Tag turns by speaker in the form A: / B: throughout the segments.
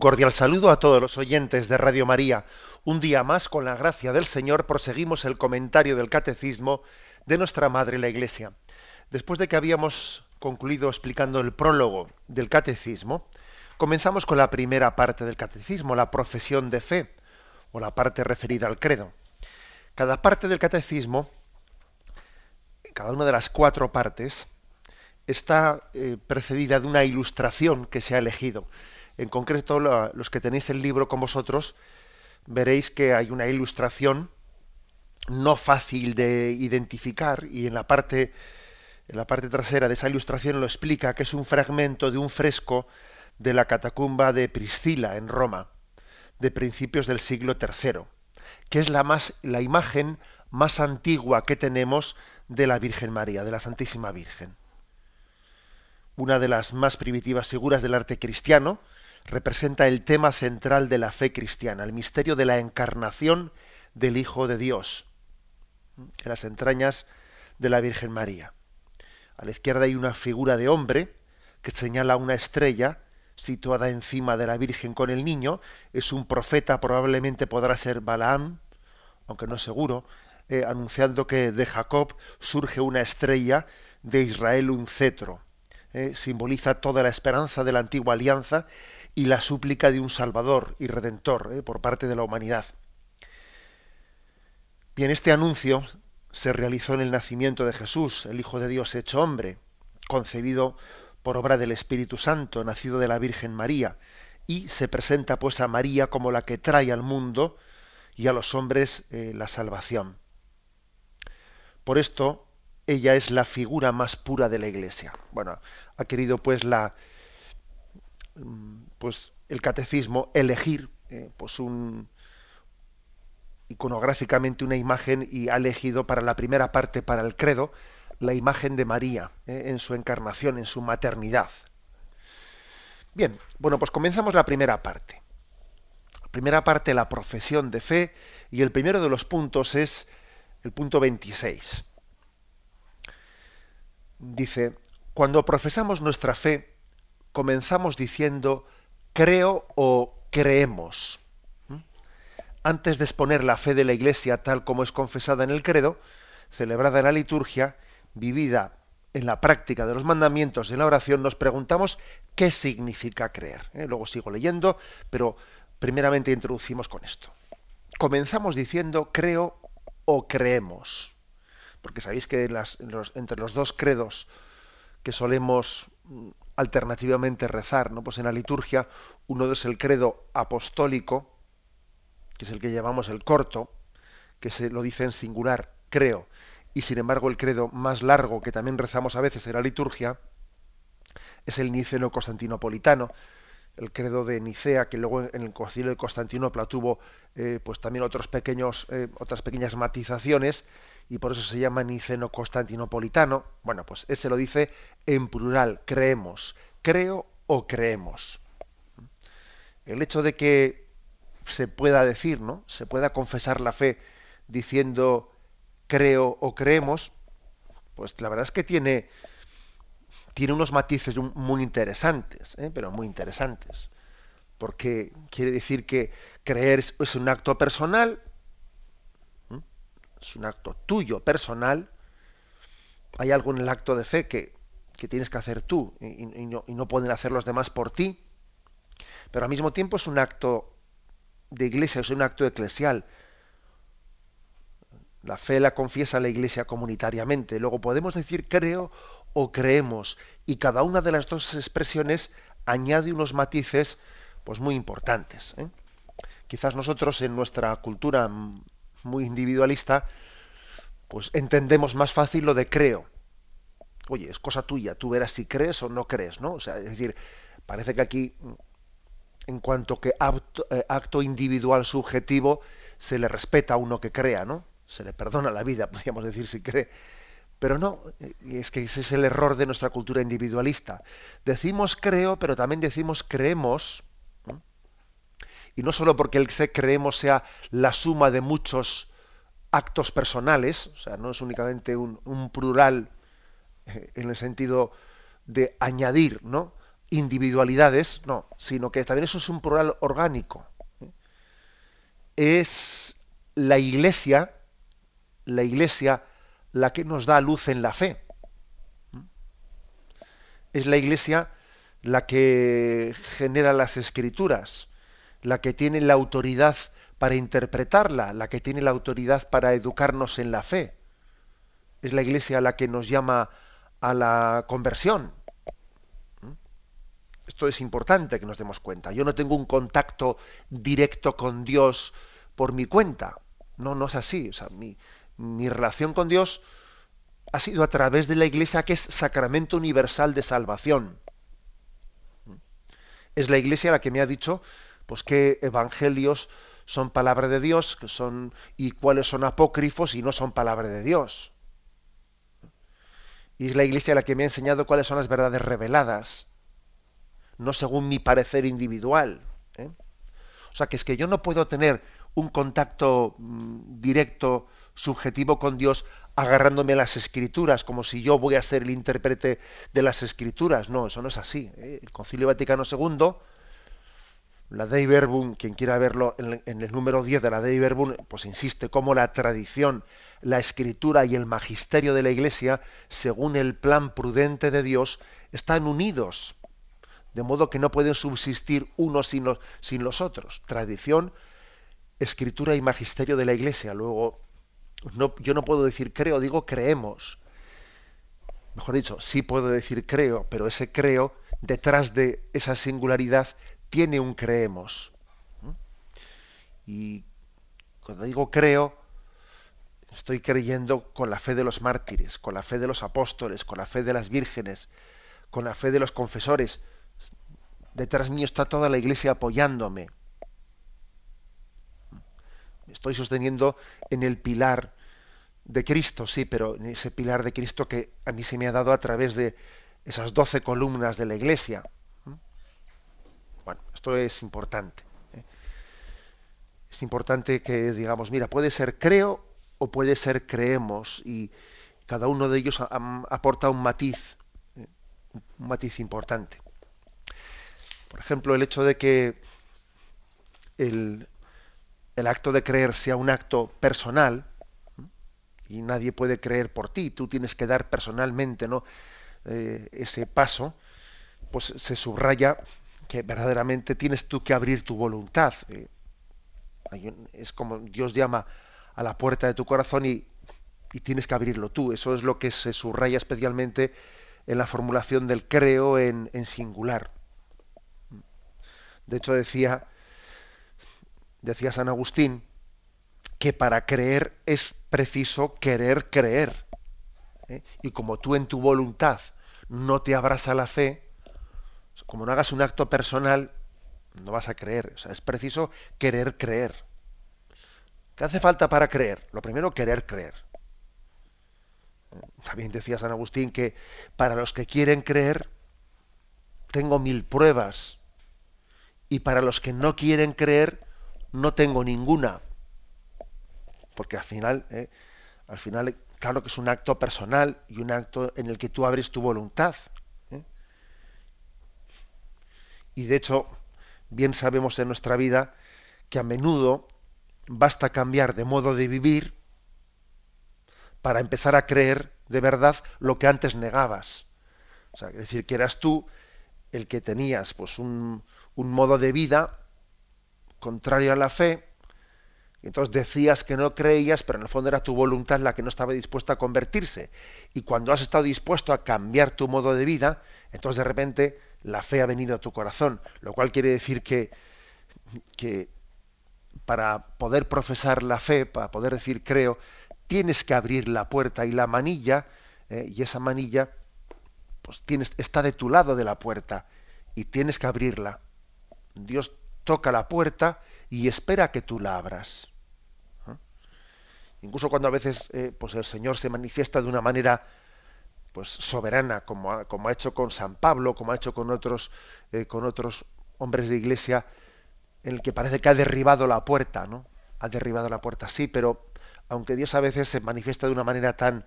A: Cordial saludo a todos los oyentes de Radio María. Un día más, con la gracia del Señor, proseguimos el comentario del Catecismo de nuestra Madre la Iglesia. Después de que habíamos concluido explicando el prólogo del Catecismo, comenzamos con la primera parte del Catecismo, la profesión de fe, o la parte referida al credo. Cada parte del Catecismo, cada una de las cuatro partes, está eh, precedida de una ilustración que se ha elegido. En concreto, los que tenéis el libro con vosotros, veréis que hay una ilustración no fácil de identificar y en la parte en la parte trasera de esa ilustración lo explica que es un fragmento de un fresco de la catacumba de Priscila en Roma de principios del siglo III, que es la más la imagen más antigua que tenemos de la Virgen María, de la Santísima Virgen. Una de las más primitivas figuras del arte cristiano, representa el tema central de la fe cristiana, el misterio de la encarnación del Hijo de Dios, en las entrañas de la Virgen María. A la izquierda hay una figura de hombre que señala una estrella situada encima de la Virgen con el niño. Es un profeta, probablemente podrá ser Balaam, aunque no es seguro, eh, anunciando que de Jacob surge una estrella, de Israel un cetro. Eh, simboliza toda la esperanza de la antigua alianza y la súplica de un Salvador y Redentor eh, por parte de la humanidad. Bien, este anuncio se realizó en el nacimiento de Jesús, el Hijo de Dios hecho hombre, concebido por obra del Espíritu Santo, nacido de la Virgen María, y se presenta pues a María como la que trae al mundo y a los hombres eh, la salvación. Por esto, ella es la figura más pura de la Iglesia. Bueno, ha querido pues la, pues el catecismo elegir eh, pues un iconográficamente una imagen y ha elegido para la primera parte para el credo la imagen de María eh, en su encarnación, en su maternidad. Bien, bueno, pues comenzamos la primera parte. La primera parte, la profesión de fe, y el primero de los puntos es el punto 26. Dice, cuando profesamos nuestra fe, comenzamos diciendo creo o creemos. ¿Mm? Antes de exponer la fe de la Iglesia tal como es confesada en el credo, celebrada en la liturgia, vivida en la práctica de los mandamientos y en la oración, nos preguntamos qué significa creer. ¿eh? Luego sigo leyendo, pero primeramente introducimos con esto. Comenzamos diciendo creo o creemos, porque sabéis que entre los dos credos que solemos mm, alternativamente rezar, ¿no? Pues en la liturgia uno es el credo apostólico, que es el que llamamos el corto, que se lo dice en singular, creo, y sin embargo el credo más largo que también rezamos a veces en la liturgia es el niceno constantinopolitano, el credo de Nicea, que luego en el concilio de Constantinopla tuvo eh, pues también otros pequeños, eh, otras pequeñas matizaciones, y por eso se llama niceno constantinopolitano. Bueno, pues ese lo dice en plural, creemos, creo o creemos. El hecho de que se pueda decir, ¿no? Se pueda confesar la fe diciendo creo o creemos, pues la verdad es que tiene, tiene unos matices muy interesantes, ¿eh? pero muy interesantes. Porque quiere decir que creer es un acto personal, es un acto tuyo, personal, hay algo en el acto de fe que, tienes que hacer tú y, no, y, no, pueden hacer los demás por ti, pero al mismo tiempo es un acto de iglesia, es un acto eclesial. La fe la confiesa la iglesia comunitariamente. Luego podemos decir creo o creemos y cada una de las dos expresiones añade unos matices pues muy importantes. ¿eh? Quizás nosotros en nuestra cultura muy individualista, pues entendemos más fácil lo de creo. Oye, es cosa tuya, tú verás si crees o no crees, ¿no? O sea, es decir, parece que aquí en cuanto que eh, acto, individual subjetivo se le respeta a uno que crea, ¿no? Se le perdona la vida, podríamos decir, si cree. Pero no, es que ese es el error de nuestra cultura individualista. Decimos creo, pero también decimos creemos, y no solo porque el se creemos sea la suma de muchos actos personales, o sea, no es únicamente un, plural eh, en el sentido de añadir, ¿no? individualidades, no, sino que también eso es un plural orgánico. Es la iglesia, la iglesia la que nos da luz en la fe. Es la iglesia la que genera las escrituras, la que tiene la autoridad para interpretarla, la que tiene la autoridad para educarnos en la fe. Es la iglesia la que nos llama a la conversión, esto es importante que nos demos cuenta. Yo no tengo un contacto directo con Dios por mi cuenta. No, no es así. O sea, mi, mi relación con Dios ha sido a través de la Iglesia, que es sacramento universal de salvación. Es la Iglesia la que me ha dicho, pues qué evangelios son palabra de Dios, que son y cuáles son apócrifos y no son palabra de Dios. Y es la Iglesia la que me ha enseñado cuáles son las verdades reveladas no según mi parecer individual. ¿eh? O sea, que es que yo no puedo tener un contacto mm, directo, subjetivo con Dios agarrándome a las escrituras, como si yo voy a ser el intérprete de las escrituras. No, eso no es así. ¿eh? El Concilio Vaticano II, la Dei Verbum, quien quiera verlo en, el número 10 de la Dei Verbum, pues insiste cómo la tradición, la escritura y el magisterio de la Iglesia, según el plan prudente de Dios, están unidos de modo que no pueden subsistir unos sin los, otros. Tradición, escritura y magisterio de la Iglesia. Luego, yo no puedo decir creo, digo creemos. Mejor dicho, sí puedo decir creo, pero ese creo, detrás de esa singularidad, tiene un creemos. Y cuando digo creo, estoy creyendo con la fe de los mártires, con la fe de los apóstoles, con la fe de las vírgenes, con la fe de los confesores, detrás mío está toda la iglesia apoyándome. Estoy sosteniendo en el pilar de Cristo, sí, pero en ese pilar de Cristo que a mí se me ha dado a través de esas doce columnas de la iglesia. Bueno, esto es importante. ¿eh? Es importante que digamos, mira, puede ser creo o puede ser creemos y cada uno de ellos aporta un matiz, ¿eh? un matiz importante. Por ejemplo, el hecho de que el, acto de creer sea un acto personal, y nadie puede creer por ti, tú tienes que dar personalmente ¿no? Eh, ese paso, pues se subraya que verdaderamente tienes tú que abrir tu voluntad. Eh, es como Dios llama a la puerta de tu corazón y, tienes que abrirlo tú. Eso es lo que se subraya especialmente en la formulación del creo en singular. De hecho, decía, decía San Agustín que para creer es preciso querer creer. ¿eh? Y como tú en tu voluntad no te abras la fe, como no hagas un acto personal, no vas a creer. O sea, es preciso querer creer. ¿Qué hace falta para creer? Lo primero, querer creer. También decía San Agustín que para los que quieren creer, tengo mil pruebas y para los que no quieren creer no tengo ninguna porque al final eh, al final claro que es un acto personal y un acto en el que tú abres tu voluntad. Y de hecho bien sabemos en nuestra vida que a menudo basta cambiar de modo de vivir para empezar a creer de verdad lo que antes negabas. O sea, es decir, que eras tú el que tenías pues un, un modo de vida contrario a la fe, y entonces decías que no creías, pero en el fondo era tu voluntad la que no estaba dispuesta a convertirse. Y cuando has estado dispuesto a cambiar tu modo de vida, entonces de repente la fe ha venido a tu corazón, lo cual quiere decir que, que para poder profesar la fe, para poder decir creo, tienes que abrir la puerta y la manilla, eh, y esa manilla pues tienes, está de tu lado de la puerta y tienes que abrirla Dios toca la puerta y espera que tú la abras. ¿eh? Incluso cuando a veces eh, pues el Señor se manifiesta de una manera pues soberana, como ha, como ha hecho con San Pablo, como ha hecho con otros, eh, con otros hombres de iglesia, en el que parece que ha derribado la puerta, ¿no? Ha derribado la puerta, sí, pero aunque Dios a veces se manifiesta de una manera tan,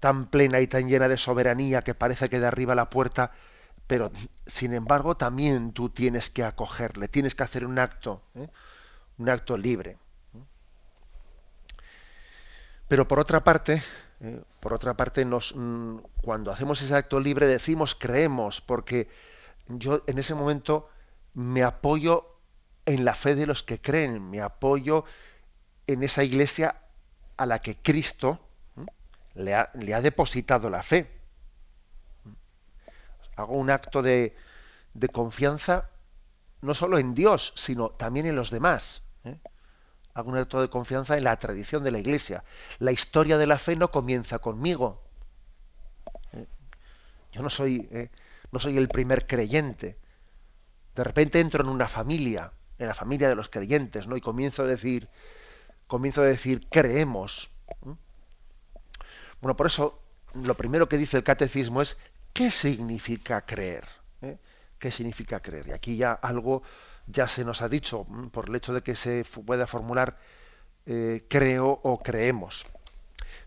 A: tan plena y tan llena de soberanía que parece que derriba la puerta, pero sin embargo también tú tienes que acogerle, tienes que hacer un acto, ¿eh? un acto libre. Pero por otra parte, ¿eh? por otra parte, nos, mm, cuando hacemos ese acto libre decimos creemos, porque yo en ese momento me apoyo en la fe de los que creen, me apoyo en esa iglesia a la que Cristo le ha, le ha depositado la fe hago un acto de, de confianza no solo en Dios, sino también en los demás. ¿eh? Hago un acto de confianza en la tradición de la Iglesia. La historia de la fe no comienza conmigo. ¿eh? Yo no soy, ¿eh? no soy el primer creyente. De repente entro en una familia, en la familia de los creyentes, ¿no? Y comienzo a decir, comienzo a decir, creemos. Bueno, por eso lo primero que dice el catecismo es ¿Qué significa creer? ¿Eh? ¿Qué significa creer? Y aquí ya algo ya se nos ha dicho mm, por el hecho de que se pueda formular eh, creo o creemos.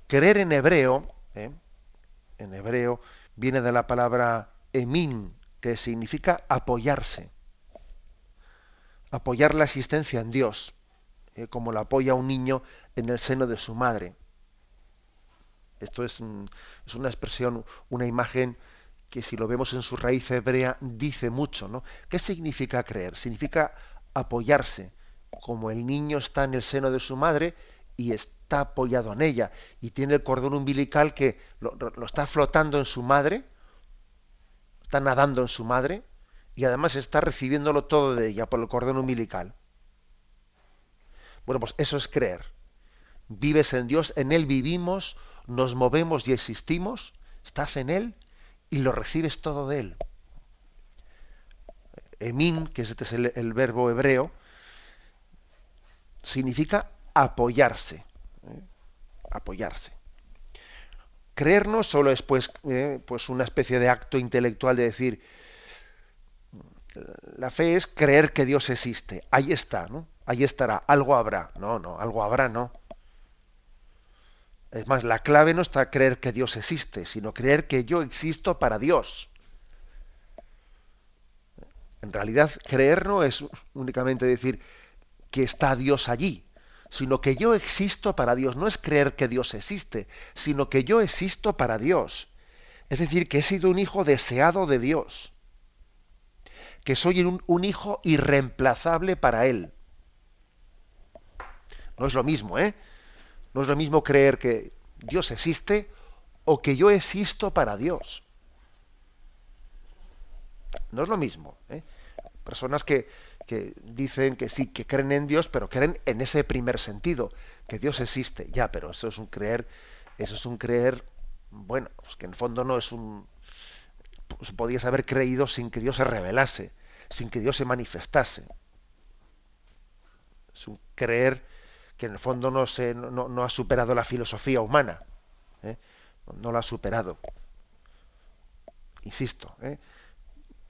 A: Creer en hebreo, ¿eh? en hebreo, viene de la palabra emin, que significa apoyarse. Apoyar la existencia en Dios, como la apoya un niño en el seno de su madre. Esto es, es una expresión, una imagen que si lo vemos en su raíz hebrea dice mucho, ¿no? ¿Qué significa creer? Significa apoyarse, como el niño está en el seno de su madre y está apoyado en ella y tiene el cordón umbilical que lo, lo está flotando en su madre, está nadando en su madre y además está recibiéndolo todo de ella por el cordón umbilical. Bueno, pues eso es creer. Vives en Dios, en Él vivimos, nos movemos y existimos, estás en Él y lo recibes todo de él. Emin, que este es el, verbo hebreo, significa apoyarse. ¿eh? Apoyarse. Creer no solo es pues, eh, pues una especie de acto intelectual de decir, la fe es creer que Dios existe. Ahí está, ¿no? Ahí estará, algo habrá. No, no, algo habrá, no. Es más, la clave no está creer que Dios existe, sino creer que yo existo para Dios. En realidad, creer no es únicamente decir que está Dios allí, sino que yo existo para Dios. No es creer que Dios existe, sino que yo existo para Dios. Es decir, que he sido un hijo deseado de Dios. Que soy un, un hijo irreemplazable para Él. No es lo mismo, ¿eh? No es lo mismo creer que Dios existe o que yo existo para Dios. No es lo mismo. ¿eh? Personas que, que, dicen que sí, que creen en Dios, pero creen en ese primer sentido, que Dios existe. Ya, pero eso es un creer, eso es un creer, bueno, pues que en el fondo no es un... Pues podías haber creído sin que Dios se revelase, sin que Dios se manifestase. Es un creer que en el fondo no, se, no, ha superado la filosofía humana. ¿eh? No lo ha superado. Insisto, ¿eh?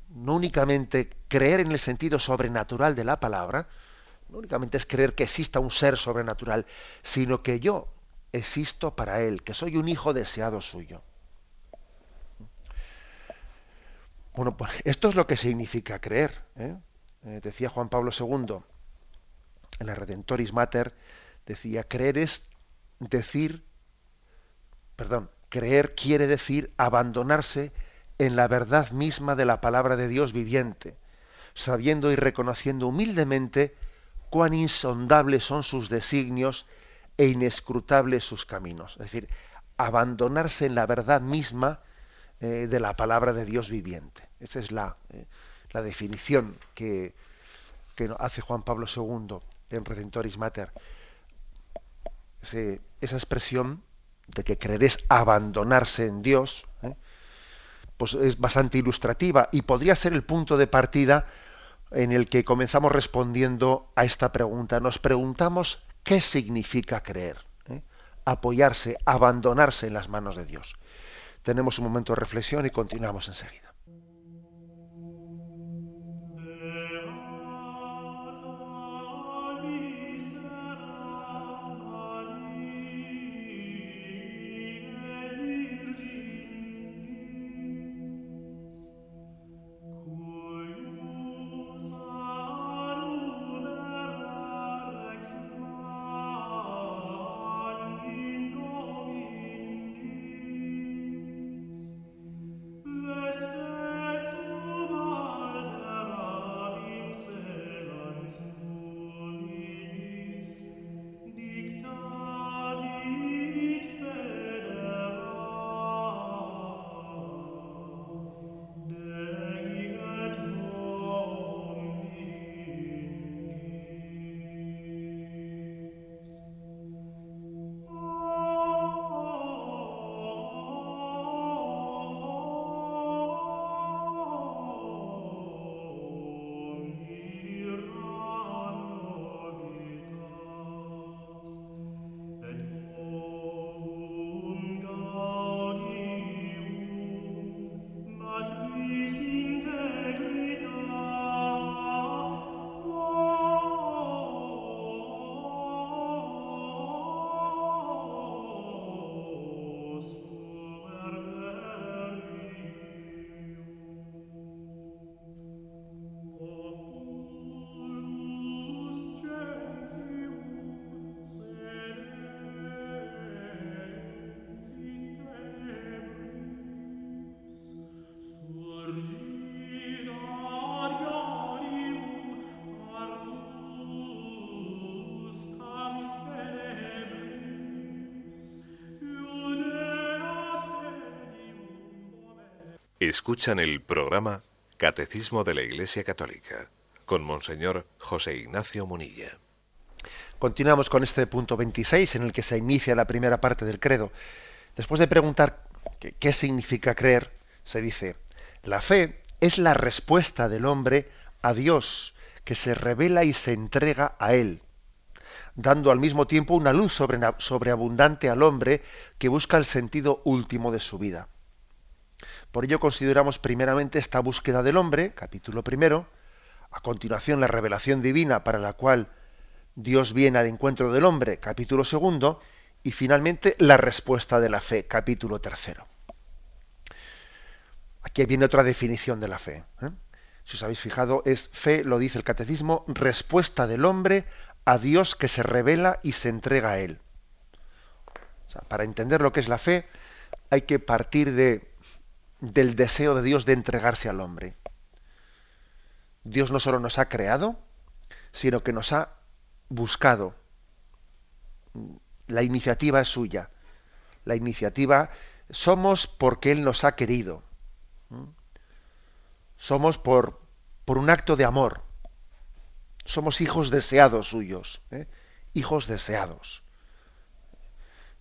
A: no únicamente creer en el sentido sobrenatural de la palabra, no únicamente es creer que exista un ser sobrenatural, sino que yo existo para Él, que soy un hijo deseado suyo. Bueno, pues esto es lo que significa creer. ¿eh? decía Juan Pablo II en la Redentoris Mater, decía, creer es decir, perdón, creer quiere decir abandonarse en la verdad misma de la palabra de Dios viviente, sabiendo y reconociendo humildemente cuán insondables son sus designios e inescrutables sus caminos. Es decir, abandonarse en la verdad misma eh, de la palabra de Dios viviente. Esa es la, eh, la definición que, que hace Juan Pablo II en Redentoris Mater esa expresión de que creer es abandonarse en Dios, ¿eh? pues es bastante ilustrativa y podría ser el punto de partida en el que comenzamos respondiendo a esta pregunta. Nos preguntamos qué significa creer, ¿eh? apoyarse, abandonarse en las manos de Dios. Tenemos un momento de reflexión y continuamos enseguida.
B: Escuchan el programa Catecismo de la Iglesia Católica con Monseñor José Ignacio Munilla.
A: Continuamos con este punto 26 en el que se inicia la primera parte del credo. Después de preguntar qué, significa creer, se dice, la fe es la respuesta del hombre a Dios que se revela y se entrega a Él, dando al mismo tiempo una luz sobreabundante al hombre que busca el sentido último de su vida. Por ello consideramos primeramente esta búsqueda del hombre, capítulo primero, a continuación la revelación divina para la cual Dios viene al encuentro del hombre, capítulo segundo, y finalmente la respuesta de la fe, capítulo tercero. Aquí viene otra definición de la fe. ¿eh? Si os habéis fijado, es fe, lo dice el catecismo, respuesta del hombre a Dios que se revela y se entrega a Él. para entender lo que es la fe, hay que partir de del deseo de Dios de entregarse al hombre. Dios no solo nos ha creado, sino que nos ha buscado. La iniciativa es suya. La iniciativa somos porque Él nos ha querido. Somos por, por un acto de amor. Somos hijos deseados suyos. ¿eh? Hijos deseados.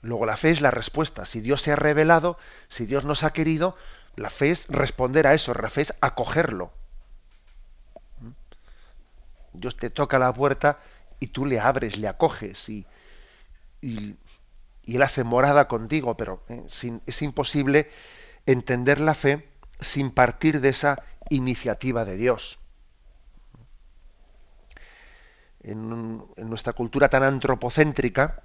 A: Luego la fe es la respuesta. Si Dios se ha revelado, si Dios nos ha querido, la fe es responder a eso, la fe es acogerlo. Dios te toca la puerta y tú le abres, le acoges y, y, Él hace morada contigo, pero eh, es imposible entender la fe sin partir de esa iniciativa de Dios. En, en, nuestra cultura tan antropocéntrica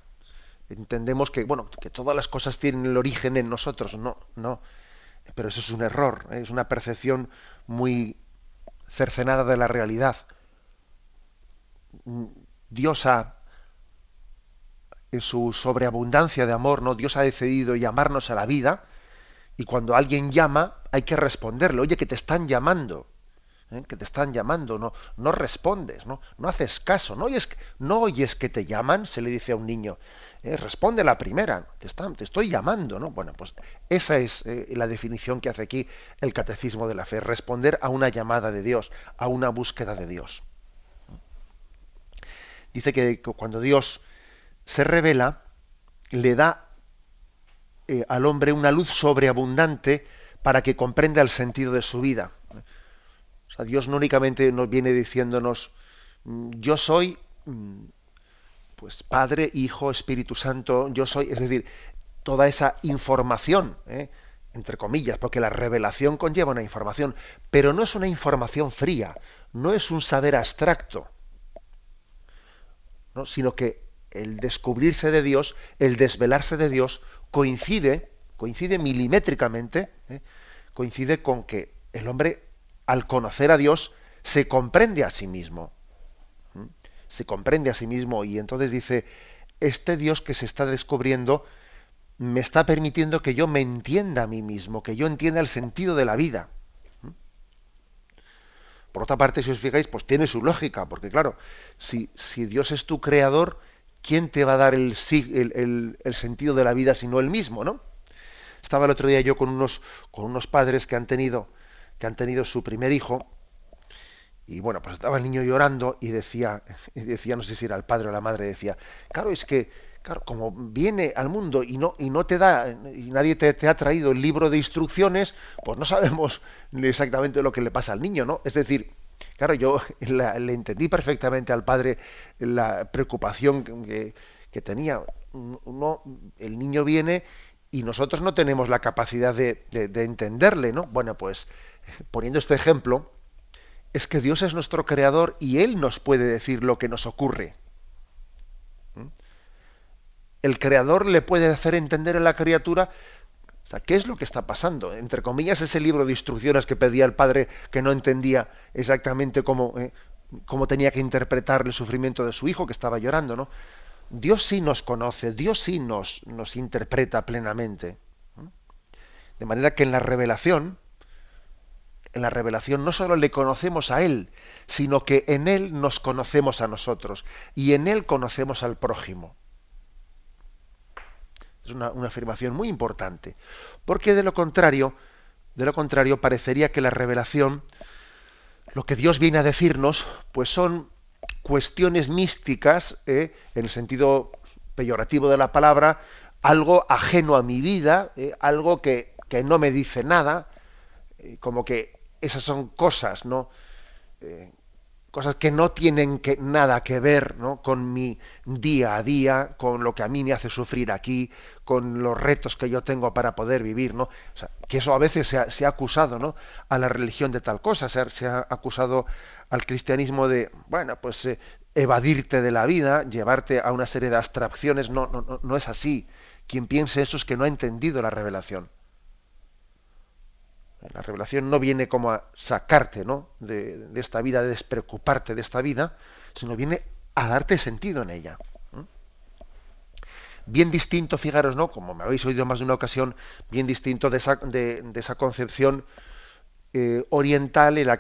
A: entendemos que bueno que todas las cosas tienen el origen en nosotros no no pero eso es un error, ¿eh? es una percepción muy cercenada de la realidad. Dios ha, en su sobreabundancia de amor, ¿no? Dios ha decidido llamarnos a la vida y cuando alguien llama hay que responderle, oye, que te están llamando, ¿eh? que te están llamando, no, no respondes, no, no haces caso, no oyes, no oyes que te llaman, se le dice a un niño, eh, responde la primera, te, te, estoy llamando, ¿no? Bueno, pues esa es eh, la definición que hace aquí el catecismo de la fe, responder a una llamada de Dios, a una búsqueda de Dios. Dice que cuando Dios se revela, le da eh, al hombre una luz sobreabundante para que comprenda el sentido de su vida. O sea, Dios no únicamente nos viene diciéndonos, mm, yo soy mm, pues Padre, Hijo, Espíritu Santo, yo soy, es decir, toda esa información, ¿eh? entre comillas, porque la revelación conlleva una información, pero no es una información fría, no es un saber abstracto, sino que el descubrirse de Dios, el desvelarse de Dios, coincide, coincide milimétricamente, ¿eh? coincide con que el hombre, al conocer a Dios, se comprende a sí mismo. Se comprende a sí mismo y entonces dice, este Dios que se está descubriendo me está permitiendo que yo me entienda a mí mismo, que yo entienda el sentido de la vida. Por otra parte, si os fijáis, pues tiene su lógica, porque claro, si, si Dios es tu creador, ¿quién te va a dar el, el, sentido de la vida sino él mismo, no? Estaba el otro día yo con unos, con unos padres que han tenido, que han tenido su primer hijo, y bueno, pues estaba el niño llorando y decía, y decía, no sé si era el padre o la madre, decía, claro, es que, claro, como viene al mundo y no, y no te da, y nadie te, te ha traído el libro de instrucciones, pues no sabemos exactamente lo que le pasa al niño, ¿no? Es decir, Claro, yo le entendí perfectamente al padre la preocupación que, tenía. Uno, el niño viene y nosotros no tenemos la capacidad de, entenderle, ¿no? Bueno, pues poniendo este ejemplo, es que Dios es nuestro creador y Él nos puede decir lo que nos ocurre. ¿Mm? El creador le puede hacer entender a la criatura ¿qué es lo que está pasando? Entre comillas, ese libro de instrucciones que pedía el padre que no entendía exactamente cómo, eh, cómo tenía que interpretar el sufrimiento de su hijo que estaba llorando, ¿no? Dios sí nos conoce, Dios sí nos, nos interpreta plenamente. De manera que en la revelación, en la revelación no solo le conocemos a Él, sino que en Él nos conocemos a nosotros y en Él conocemos al prójimo. Es una, afirmación muy importante. Porque de lo contrario, de lo contrario, parecería que la revelación, lo que Dios viene a decirnos, pues son cuestiones místicas, ¿eh? en el sentido peyorativo de la palabra, algo ajeno a mi vida, ¿eh? algo que, no me dice nada, eh, como que esas son cosas, ¿no? cosas que no tienen que, nada que ver ¿no? con mi día a día, con lo que a mí me hace sufrir aquí, con los retos que yo tengo para poder vivir, ¿no? O sea, que eso a veces se ha, acusado, ¿no? A la religión de tal cosa, se ha, acusado al cristianismo de, bueno, pues eh, evadirte de la vida, llevarte a una serie de abstracciones, no, no, no es así. Quien piense eso es que no ha entendido la revelación. La revelación no viene como a sacarte ¿no? de, esta vida, de despreocuparte de esta vida, sino viene a darte sentido en ella. Bien distinto, fijaros, ¿no? Como me habéis oído más de una ocasión, bien distinto de esa, concepción eh, oriental en la,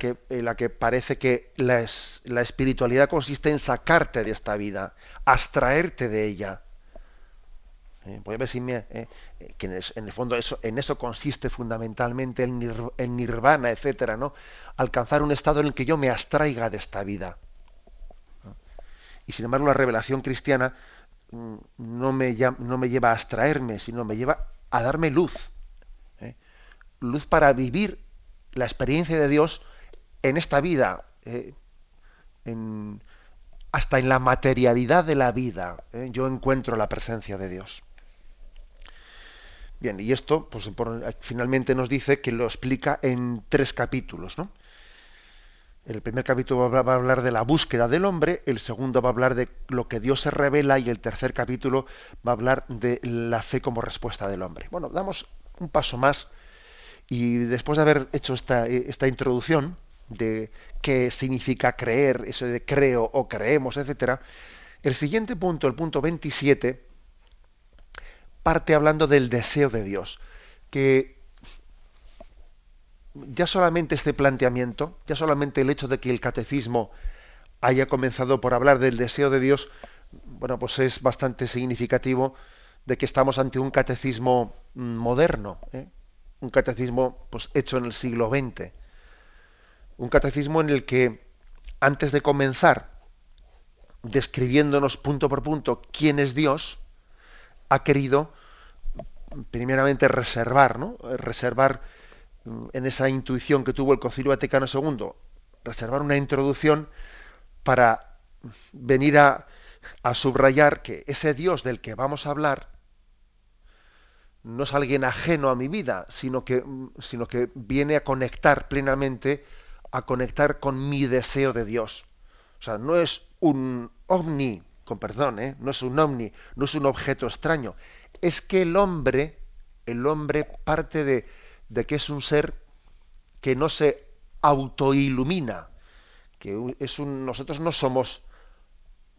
A: que, parece que la, la espiritualidad consiste en sacarte de esta vida, abstraerte de ella. Eh, voy a ver si me, eh, que en, el fondo eso, en eso consiste fundamentalmente el, nirvana, etcétera, ¿no? Alcanzar un estado en el que yo me abstraiga de esta vida. Y sin embargo la revelación cristiana mm, no me, no me lleva a abstraerme, sino me lleva a darme luz. ¿eh? Luz para vivir la experiencia de Dios en esta vida, hasta en la materialidad de la vida. Yo encuentro la presencia de Dios. Bien, y esto pues, finalmente nos dice que lo explica en tres capítulos. ¿no? El primer capítulo va a hablar de la búsqueda del hombre, el segundo va a hablar de lo que Dios se revela y el tercer capítulo va a hablar de la fe como respuesta del hombre. Bueno, damos un paso más y después de haber hecho esta, esta introducción de qué significa creer, eso de creo o creemos, etcétera, el siguiente punto, el punto 27, parte hablando del deseo de Dios, que ya solamente este planteamiento, ya solamente el hecho de que el catecismo haya comenzado por hablar del deseo de Dios, bueno, pues es bastante significativo de que estamos ante un catecismo moderno, ¿eh? un catecismo pues, hecho en el siglo XX, un catecismo en el que antes de comenzar describiéndonos punto por punto quién es Dios, ha querido primeramente reservar, ¿no? reservar mm, en esa intuición que tuvo el Concilio Vaticano II, reservar una introducción para venir a, subrayar que ese Dios del que vamos a hablar no es alguien ajeno a mi vida, sino que, sino que viene a conectar plenamente, a conectar con mi deseo de Dios. O sea, no es un ovni, con perdón, ¿eh? no es un ovni, no es un objeto extraño. Es que el hombre, el hombre parte de, de que es un ser que no se autoilumina, que es un, nosotros no somos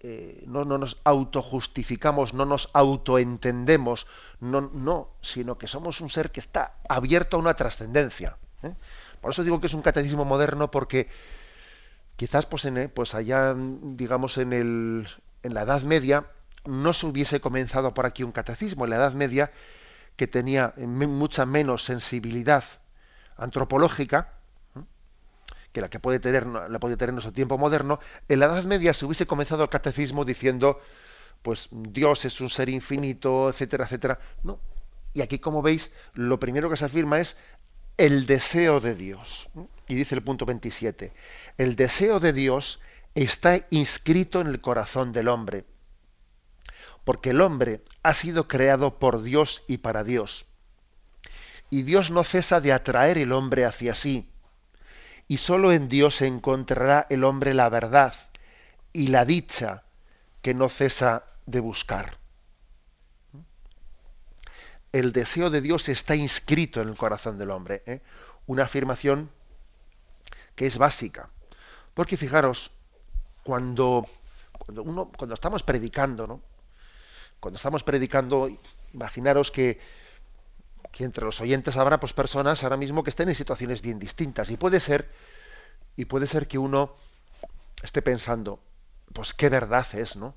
A: eh, no, no, nos autojustificamos, no nos autoentendemos, no, no, sino que somos un ser que está abierto a una trascendencia. ¿eh? Por eso digo que es un catecismo moderno, porque quizás pues, en, pues allá, digamos, en, el, en la Edad Media, no se hubiese comenzado por aquí un catecismo. En la Edad Media, que tenía mucha menos sensibilidad antropológica, que la que puede tener, la puede tener nuestro tiempo moderno, en la Edad Media se hubiese comenzado el catecismo diciendo, pues Dios es un ser infinito, etcétera, etcétera. No. Y aquí, como veis, lo primero que se afirma es el deseo de Dios. Y dice el punto 27, el deseo de Dios está inscrito en el corazón del hombre, porque el hombre ha sido creado por Dios y para Dios. Y Dios no cesa de atraer el hombre hacia sí y sólo en Dios encontrará el hombre la verdad y la dicha que no cesa de buscar. El deseo de Dios está inscrito en el corazón del hombre. ¿eh? Una afirmación que es básica. Porque fijaros, cuando, cuando, uno, cuando estamos predicando, ¿no? cuando estamos predicando, imaginaros que que entre los oyentes habrá pues personas ahora mismo que estén en situaciones bien distintas. Y puede ser y puede ser que uno esté pensando pues qué verdad es no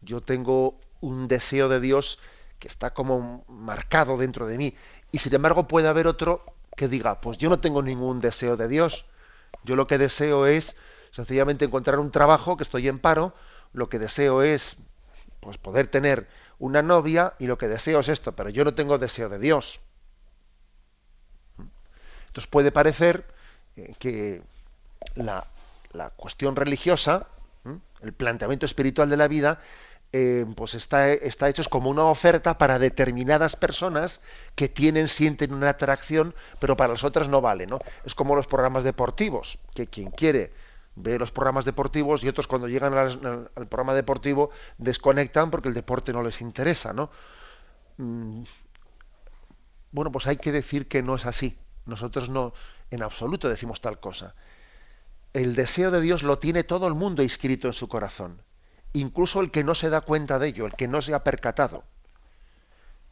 A: yo tengo un deseo de Dios que está como marcado dentro de mí. Y sin embargo puede haber otro que diga pues yo no tengo ningún deseo de Dios. Yo lo que deseo es sencillamente encontrar un trabajo que estoy en paro lo que deseo es pues poder tener una novia y lo que deseo es esto pero yo no tengo deseo de Dios entonces puede parecer eh, que la, cuestión religiosa, el planteamiento espiritual de la vida, eh, pues está, está hecho como una oferta para determinadas personas que tienen, sienten una atracción, pero para las otras no vale, ¿no? Es como los programas deportivos, que quien quiere ve los programas deportivos y otros cuando llegan al, programa deportivo desconectan porque el deporte no les interesa, ¿no? Mm, bueno, pues hay que decir que no es así. Nosotros no en absoluto decimos tal cosa. El deseo de Dios lo tiene todo el mundo inscrito en su corazón, incluso el que no se da cuenta de ello, el que no se ha percatado.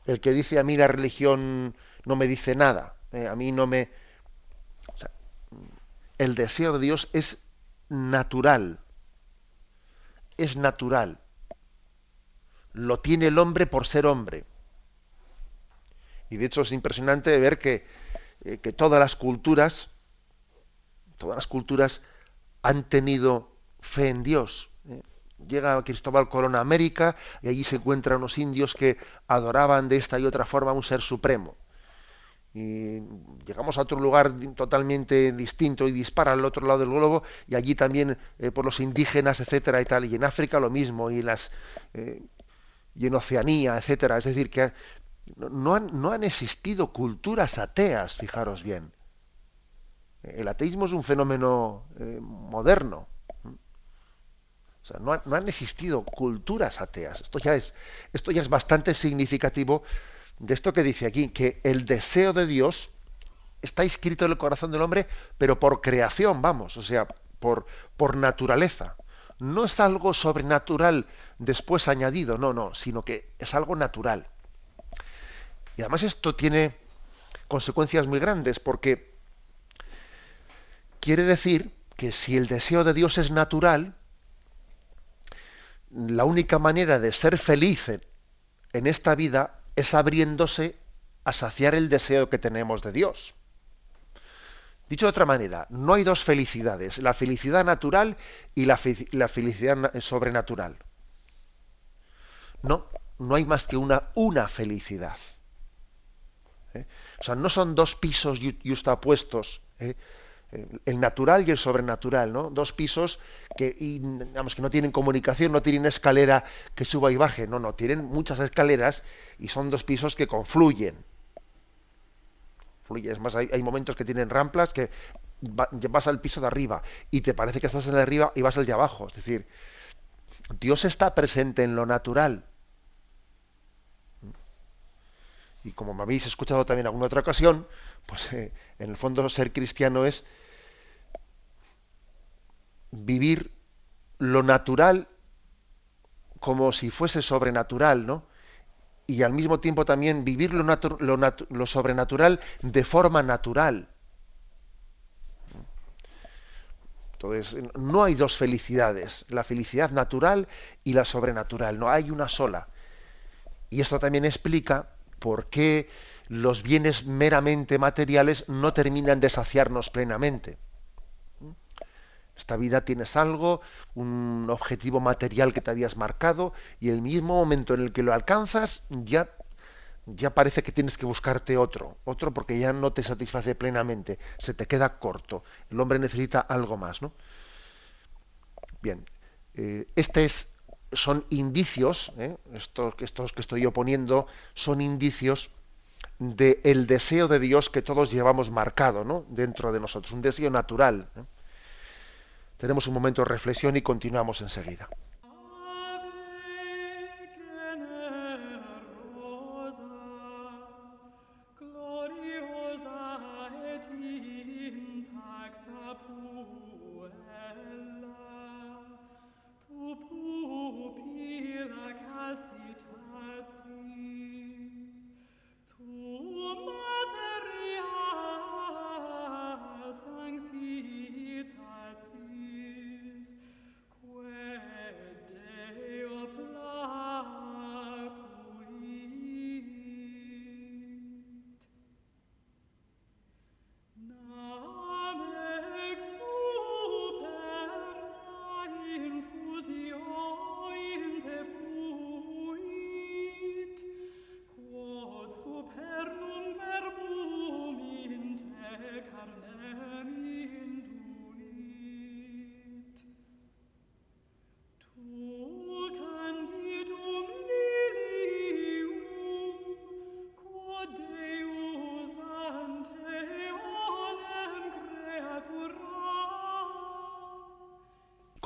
A: El que dice a mí la religión no me dice nada, eh, a mí no me... el deseo de Dios es natural, es natural. Lo tiene el hombre por ser hombre. Y de hecho es impresionante ver que eh, que todas las culturas, todas las culturas han tenido fe en Dios. ¿eh? Llega Cristóbal Colón a América y allí se encuentran unos indios que adoraban de esta y otra forma a un ser supremo. Y llegamos a otro lugar totalmente distinto y dispara al otro lado del globo y allí también eh, por los indígenas, etcétera y tal. Y en África lo mismo y, las, y en Oceanía, etcétera. Es decir, que no han, existido culturas ateas, fijaros bien. El ateísmo es un fenómeno eh, moderno. O sea, no, han existido culturas ateas. Esto ya, es, esto ya es bastante significativo de esto que dice aquí, que el deseo de Dios está inscrito en el corazón del hombre, pero por creación, vamos, o sea, por, por naturaleza. No es algo sobrenatural después añadido, no, no, sino que es algo natural. Y además esto tiene consecuencias muy grandes porque quiere decir que si el deseo de Dios es natural, la única manera de ser feliz en esta vida es abriéndose a saciar el deseo que tenemos de Dios. Dicho de otra manera, no hay dos felicidades, la felicidad natural y la, felicidad sobrenatural. No, no hay más que una, una felicidad. ¿eh? O sea, no son dos pisos ¿eh? El natural y el sobrenatural, ¿no? Dos pisos que, digamos, que no tienen comunicación, no tienen escalera que suba y baje, no, no, tienen muchas escaleras y son dos pisos que confluyen. Fluye. Es más, hay, momentos que tienen ramplas que vas al piso de arriba y te parece que estás en el de arriba y vas al de abajo. Es decir, Dios está presente en lo natural. Y como me habéis escuchado también en alguna otra ocasión, pues eh, en el fondo ser cristiano es vivir lo natural como si fuese sobrenatural, ¿no? Y al mismo tiempo también vivir lo, lo sobrenatural de forma natural. Entonces, no hay dos felicidades, la felicidad natural y la sobrenatural, no hay una sola. Y esto también explica por qué los bienes meramente materiales no terminan de saciarnos plenamente. Esta vida tienes algo, un objetivo material que te habías marcado y el mismo momento en el que lo alcanzas ya ya parece que tienes que buscarte otro, otro porque ya no te satisface plenamente, se te queda corto. El hombre necesita algo más, ¿no? Bien, eh, este es, son indicios, ¿eh? estos, que estoy oponiendo son indicios del deseo de Dios que todos llevamos marcado, ¿no? Dentro de nosotros, un deseo natural. ¿eh? Tenemos un momento de reflexión y continuamos enseguida.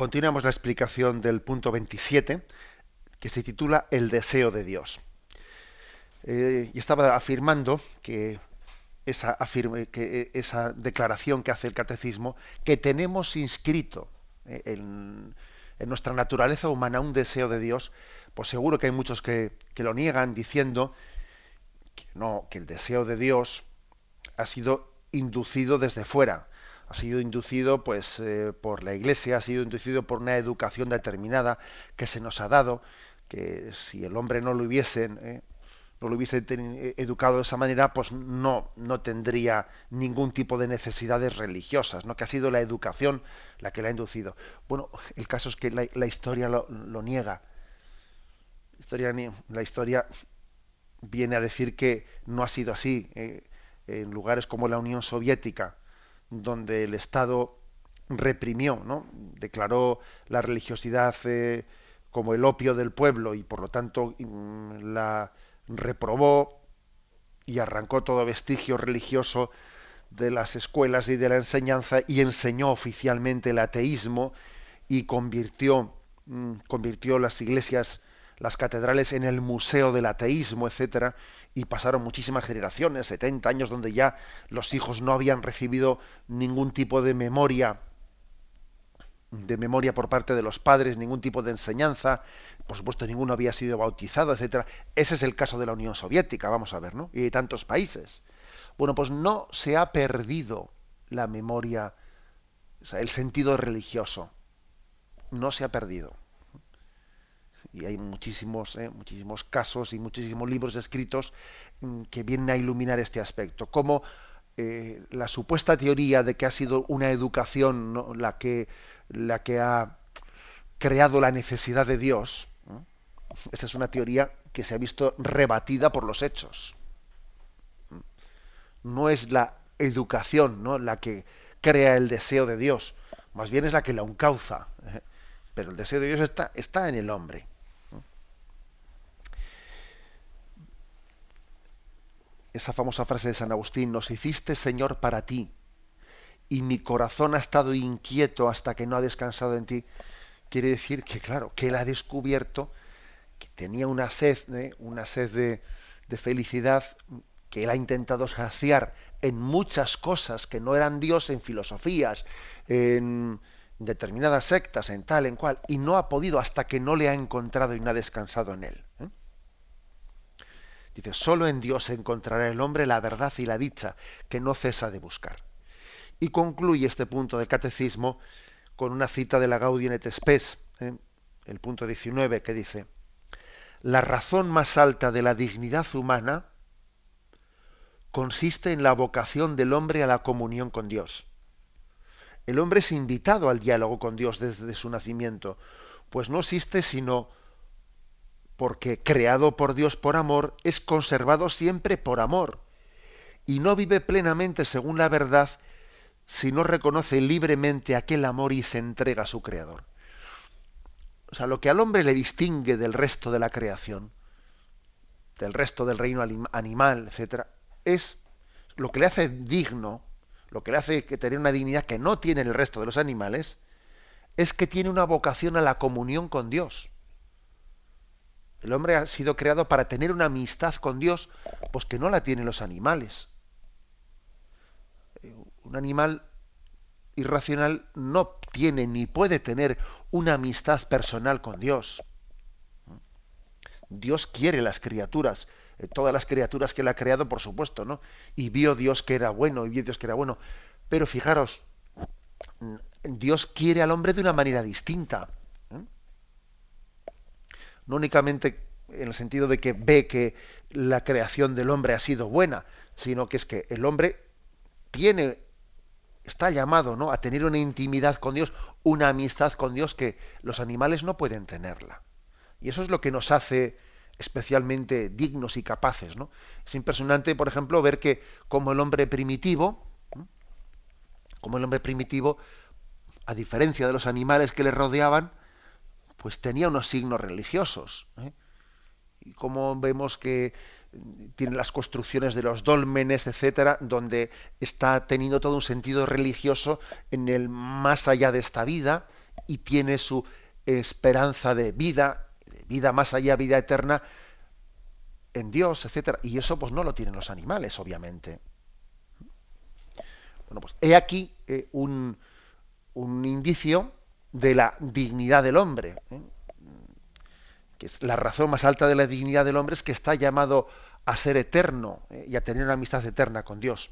A: Continuamos la explicación del punto 27, que se titula El deseo de Dios. Eh, y estaba afirmando que esa, que esa, declaración que hace el catecismo, que tenemos inscrito eh, en, nuestra naturaleza humana un deseo de Dios, pues seguro que hay muchos que, que lo niegan diciendo que no, que el deseo de Dios ha sido inducido desde fuera, ha sido inducido pues eh, por la Iglesia, ha sido inducido por una educación determinada que se nos ha dado, que si el hombre no lo hubiese eh, no lo hubiese eh, educado de esa manera, pues no, no tendría ningún tipo de necesidades religiosas, ¿no? que ha sido la educación la que la ha inducido. Bueno, el caso es que la, historia lo, niega. La historia, la historia viene a decir que no ha sido así. en lugares como la Unión Soviética, donde el Estado reprimió, ¿no? declaró la religiosidad eh, como el opio del pueblo y por lo tanto la reprobó y arrancó todo vestigio religioso de las escuelas y de la enseñanza y enseñó oficialmente el ateísmo y convirtió, mm, convirtió las iglesias, las catedrales en el museo del ateísmo, etcétera, y pasaron muchísimas generaciones, 70 años, donde ya los hijos no habían recibido ningún tipo de memoria, de memoria por parte de los padres, ningún tipo de enseñanza, por supuesto ninguno había sido bautizado, etcétera. Ese es el caso de la Unión Soviética, vamos a ver, ¿no? Y de tantos países. Bueno, pues no se ha perdido la memoria, o sea, el sentido religioso. No se ha perdido y hay muchísimos, eh, muchísimos casos y muchísimos libros escritos mm, que vienen a iluminar este aspecto. Como eh, la supuesta teoría de que ha sido una educación la, que, la que ha creado la necesidad de Dios, esa es una teoría que se ha visto rebatida por los hechos. No es la educación ¿no? la que crea el deseo de Dios, más bien es la que la encauza. ¿eh? Pero el deseo de Dios está, está en el hombre. Esa famosa frase de San Agustín, nos hiciste Señor para ti, y mi corazón ha estado inquieto hasta que no ha descansado en ti, quiere decir que, claro, que él ha descubierto que tenía una sed, ¿eh? una sed de, felicidad que él ha intentado saciar en muchas cosas que no eran Dios, en filosofías, en determinadas sectas, en tal, en cual, y no ha podido hasta que no le ha encontrado y no ha descansado en él. ¿eh? Dice, solo en Dios encontrará el hombre la verdad y la dicha, que no cesa de buscar. Y concluye este punto del catecismo con una cita de la Gaudium et Spes, ¿eh? el punto 19, que dice, la razón más alta de la dignidad humana consiste en la vocación del hombre a la comunión con Dios. El hombre es invitado al diálogo con Dios desde su nacimiento, pues no existe sino porque creado por Dios por amor, es conservado siempre por amor, y no vive plenamente según la verdad si no reconoce libremente aquel amor y se entrega a su Creador. O sea, lo que al hombre le distingue del resto de la creación, del resto del reino animal, etcétera, es lo que le hace digno, lo que le hace que tener una dignidad que no tiene el resto de los animales, es que tiene una vocación a la comunión con Dios. El hombre ha sido creado para tener una amistad con Dios, pues que no la tienen los animales. Un animal irracional no tiene ni puede tener una amistad personal con Dios. Dios quiere las criaturas, eh, todas las criaturas que él ha creado, por supuesto, ¿no? Y vio Dios que era bueno, y vio Dios que era bueno. Pero fijaros, Dios quiere al hombre de una manera distinta. No únicamente en el sentido de que ve que la creación del hombre ha sido buena, sino que es que el hombre tiene está llamado ¿no? a tener una intimidad con Dios, una amistad con Dios que los animales no pueden tenerla. Y eso es lo que nos hace especialmente dignos y capaces. ¿no? Es impresionante, por ejemplo, ver que como el hombre primitivo, como el hombre primitivo, a diferencia de los animales que le rodeaban, pues tenía unos signos religiosos. ¿eh? Y como vemos que tiene las construcciones de los dólmenes, etcétera, donde está teniendo todo un sentido religioso en el más allá de esta vida y tiene su esperanza de vida, vida más allá, vida eterna en Dios, etcétera. Y eso pues no lo tienen los animales, obviamente. Bueno, pues he aquí eh, un, un, indicio de la dignidad del hombre. ¿eh? que es la razón más alta de la dignidad del hombre, es que está llamado a ser eterno eh, y a tener una amistad eterna con Dios.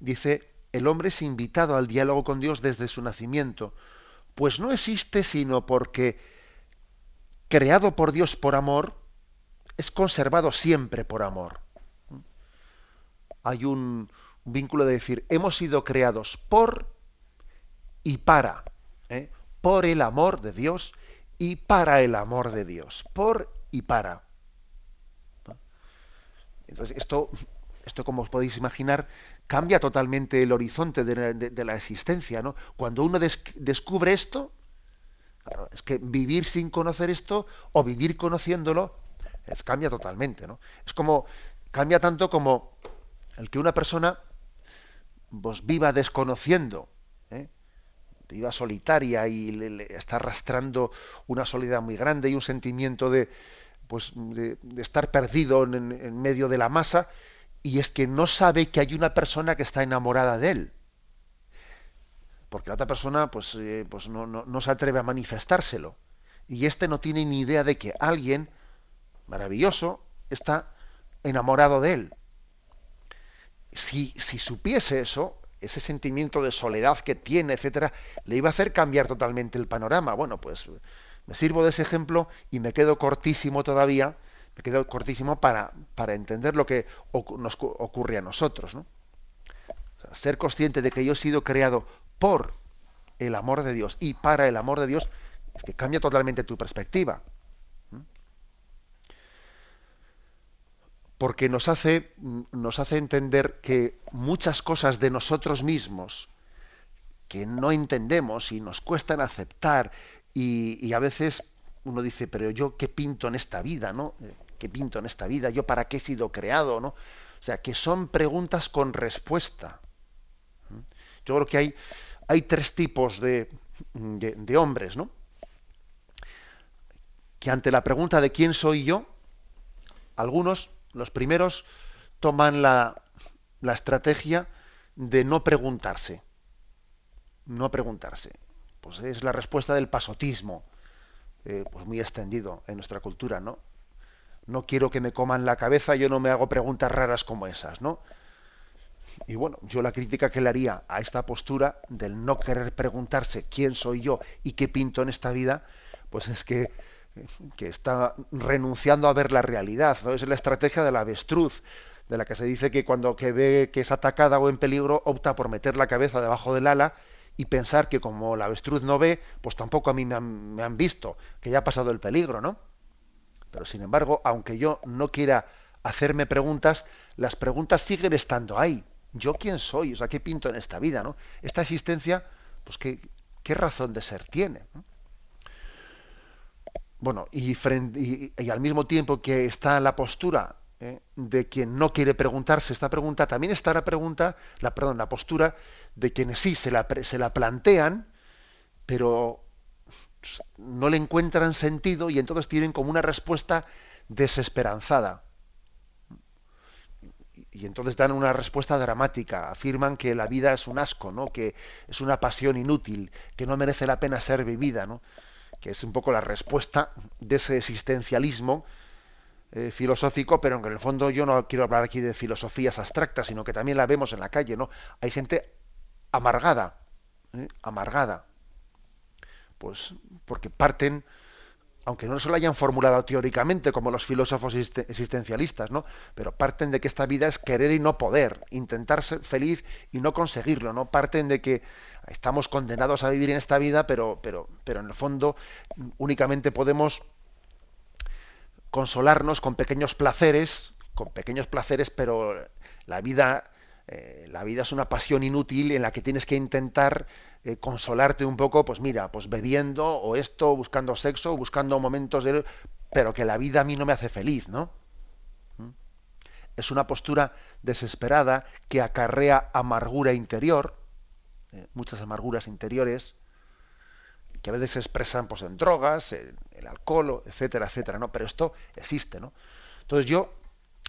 A: Dice, el hombre es invitado al diálogo con Dios desde su nacimiento, pues no existe sino porque, creado por Dios por amor, es conservado siempre por amor. Hay un, vínculo de decir, hemos sido creados por y para. Por el amor de Dios y para el amor de Dios, por y para. Entonces, esto, esto, como os podéis imaginar, cambia totalmente el horizonte de, la existencia. ¿no? Cuando uno descubre esto, es que vivir sin conocer esto o vivir conociéndolo, es, cambia totalmente. ¿no? Es como, cambia tanto como el que una persona vos viva desconociendo viva solitaria y le, está arrastrando una soledad muy grande y un sentimiento de, pues, de, estar perdido en, medio de la masa, y es que no sabe que hay una persona que está enamorada de él. Porque la otra persona pues, eh, pues no, no, no se atreve a manifestárselo. Y este no tiene ni idea de que alguien maravilloso está enamorado de él. Si, si supiese eso, ese sentimiento de soledad que tiene, etcétera, le iba a hacer cambiar totalmente el panorama. Bueno, pues me sirvo de ese ejemplo y me quedo cortísimo todavía, me quedo cortísimo para, para entender lo que nos ocurre a nosotros. ¿no? ser consciente de que yo he sido creado por el amor de Dios y para el amor de Dios, es que cambia totalmente tu perspectiva. Porque nos hace, nos hace entender que muchas cosas de nosotros mismos que no entendemos y nos cuestan aceptar y, a veces uno dice, pero yo qué pinto en esta vida, ¿no? Eh, ¿Qué pinto en esta vida? ¿Yo para qué he sido creado, no? O sea, que son preguntas con respuesta. Yo creo que hay, hay tres tipos de, de, hombres, ¿no? Que ante la pregunta de quién soy yo, algunos, los primeros, toman la, la estrategia de no preguntarse no preguntarse. Pues es la respuesta del pasotismo, eh, pues muy extendido en nuestra cultura, ¿no? No quiero que me coman la cabeza, yo no me hago preguntas raras como esas, ¿no? Y bueno, yo la crítica que le haría a esta postura del no querer preguntarse quién soy yo y qué pinto en esta vida, pues es que, que está renunciando a ver la realidad. ¿no? Es la estrategia de la avestruz, de la que se dice que cuando que ve que es atacada o en peligro, opta por meter la cabeza debajo del ala y pensar que como la avestruz no ve, pues tampoco a mí me han, visto, que ya ha pasado el peligro, ¿no? Pero sin embargo, aunque yo no quiera hacerme preguntas, las preguntas siguen estando ahí. ¿Yo quién soy? O sea, ¿qué pinto en esta vida? ¿no? Esta existencia, pues qué, qué razón de ser tiene. Bueno, y, y, al mismo tiempo que está la postura ¿eh? de quien no quiere preguntarse esta pregunta, también está la pregunta, la, perdón, la postura de quienes sí se la, se la plantean, pero no le encuentran sentido y entonces tienen como una respuesta desesperanzada. Y entonces dan una respuesta dramática, afirman que la vida es un asco, ¿no? que es una pasión inútil, que no merece la pena ser vivida, ¿no? Que es un poco la respuesta de ese existencialismo eh, filosófico, pero en el fondo yo no quiero hablar aquí de filosofías abstractas, sino que también la vemos en la calle, ¿no? Hay gente amargada, ¿eh? amargada, pues porque parten, aunque no se lo hayan formulado teóricamente como los filósofos existencialistas, ¿no? Pero parten de que esta vida es querer y no poder, intentar ser feliz y no conseguirlo, ¿no? Parten de que estamos condenados a vivir en esta vida, pero, pero, pero en el fondo únicamente podemos consolarnos con pequeños placeres, con pequeños placeres, pero la vida, eh, la vida es una pasión inútil en la que tienes que intentar eh, consolarte un poco, pues mira, pues bebiendo o esto, buscando sexo, buscando momentos de... pero que la vida a mí no me hace feliz, ¿no? ¿Mm? Es una postura desesperada que acarrea amargura interior, eh, muchas amarguras interiores, que a veces se expresan pues, en drogas, en el alcohol, etcétera, etcétera, ¿no? Pero esto existe, ¿no? Entonces yo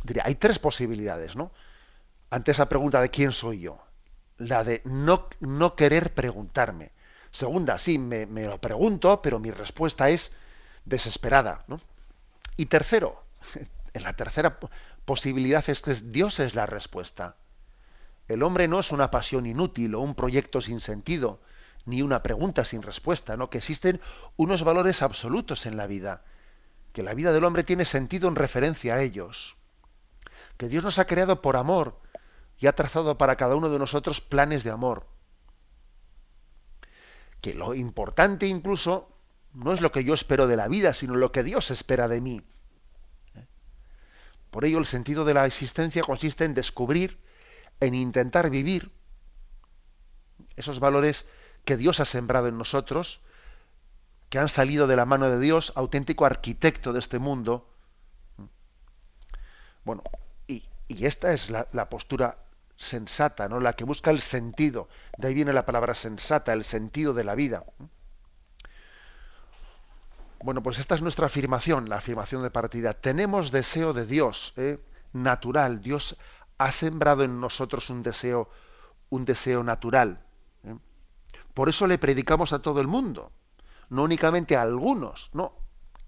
A: diría, hay tres posibilidades, ¿no? Ante esa pregunta de quién soy yo. La de no, no querer preguntarme. Segunda, sí, me, me, lo pregunto, pero mi respuesta es desesperada, ¿no? Y tercero, en la tercera posibilidad es que Dios es la respuesta. El hombre no es una pasión inútil o un proyecto sin sentido, ni una pregunta sin respuesta, ¿no? Que existen unos valores absolutos en la vida, que la vida del hombre tiene sentido en referencia a ellos, que Dios nos ha creado por amor y ha trazado para cada uno de nosotros planes de amor. Que lo importante incluso no es lo que yo espero de la vida, sino lo que Dios espera de mí. Por ello el sentido de la existencia consiste en descubrir, en intentar vivir esos valores que Dios ha sembrado en nosotros, que han salido de la mano de Dios, auténtico arquitecto de este mundo. Bueno, y, esta es la, postura sensata, ¿no? La que busca el sentido. De ahí viene la palabra sensata, el sentido de la vida. Bueno, pues esta es nuestra afirmación, la afirmación de partida. Tenemos deseo de Dios, ¿eh? natural. Dios ha sembrado en nosotros un deseo, un deseo natural. Por eso le predicamos a todo el mundo, no únicamente a algunos, no,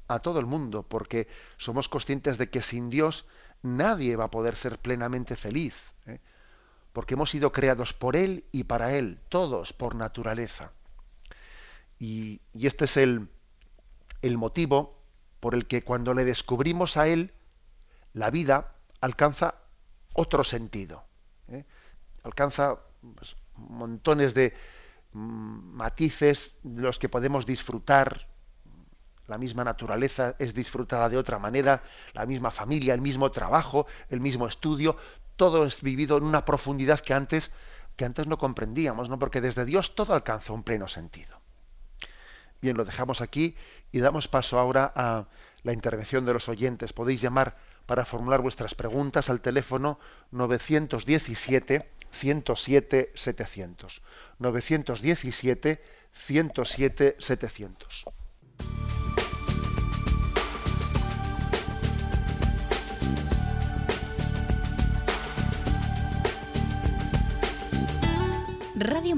A: a todo el mundo, porque somos conscientes de que sin Dios nadie va a poder ser plenamente feliz, ¿eh? Porque hemos sido creados por Él y para Él, todos por naturaleza. Y, este es el, el motivo por el que cuando le descubrimos a Él, la vida alcanza otro sentido. ¿eh? Alcanza pues, montones de, Mm, matices de los que podemos disfrutar. La misma naturaleza es disfrutada de otra manera, la misma familia, el mismo trabajo, el mismo estudio, todo es vivido en una profundidad que antes que antes no comprendíamos, ¿no? Porque desde Dios todo alcanza un pleno sentido. Bien, lo dejamos aquí y damos paso ahora a la intervención de los oyentes. Podéis llamar para formular vuestras preguntas al teléfono 917 107 700. 917 107 700.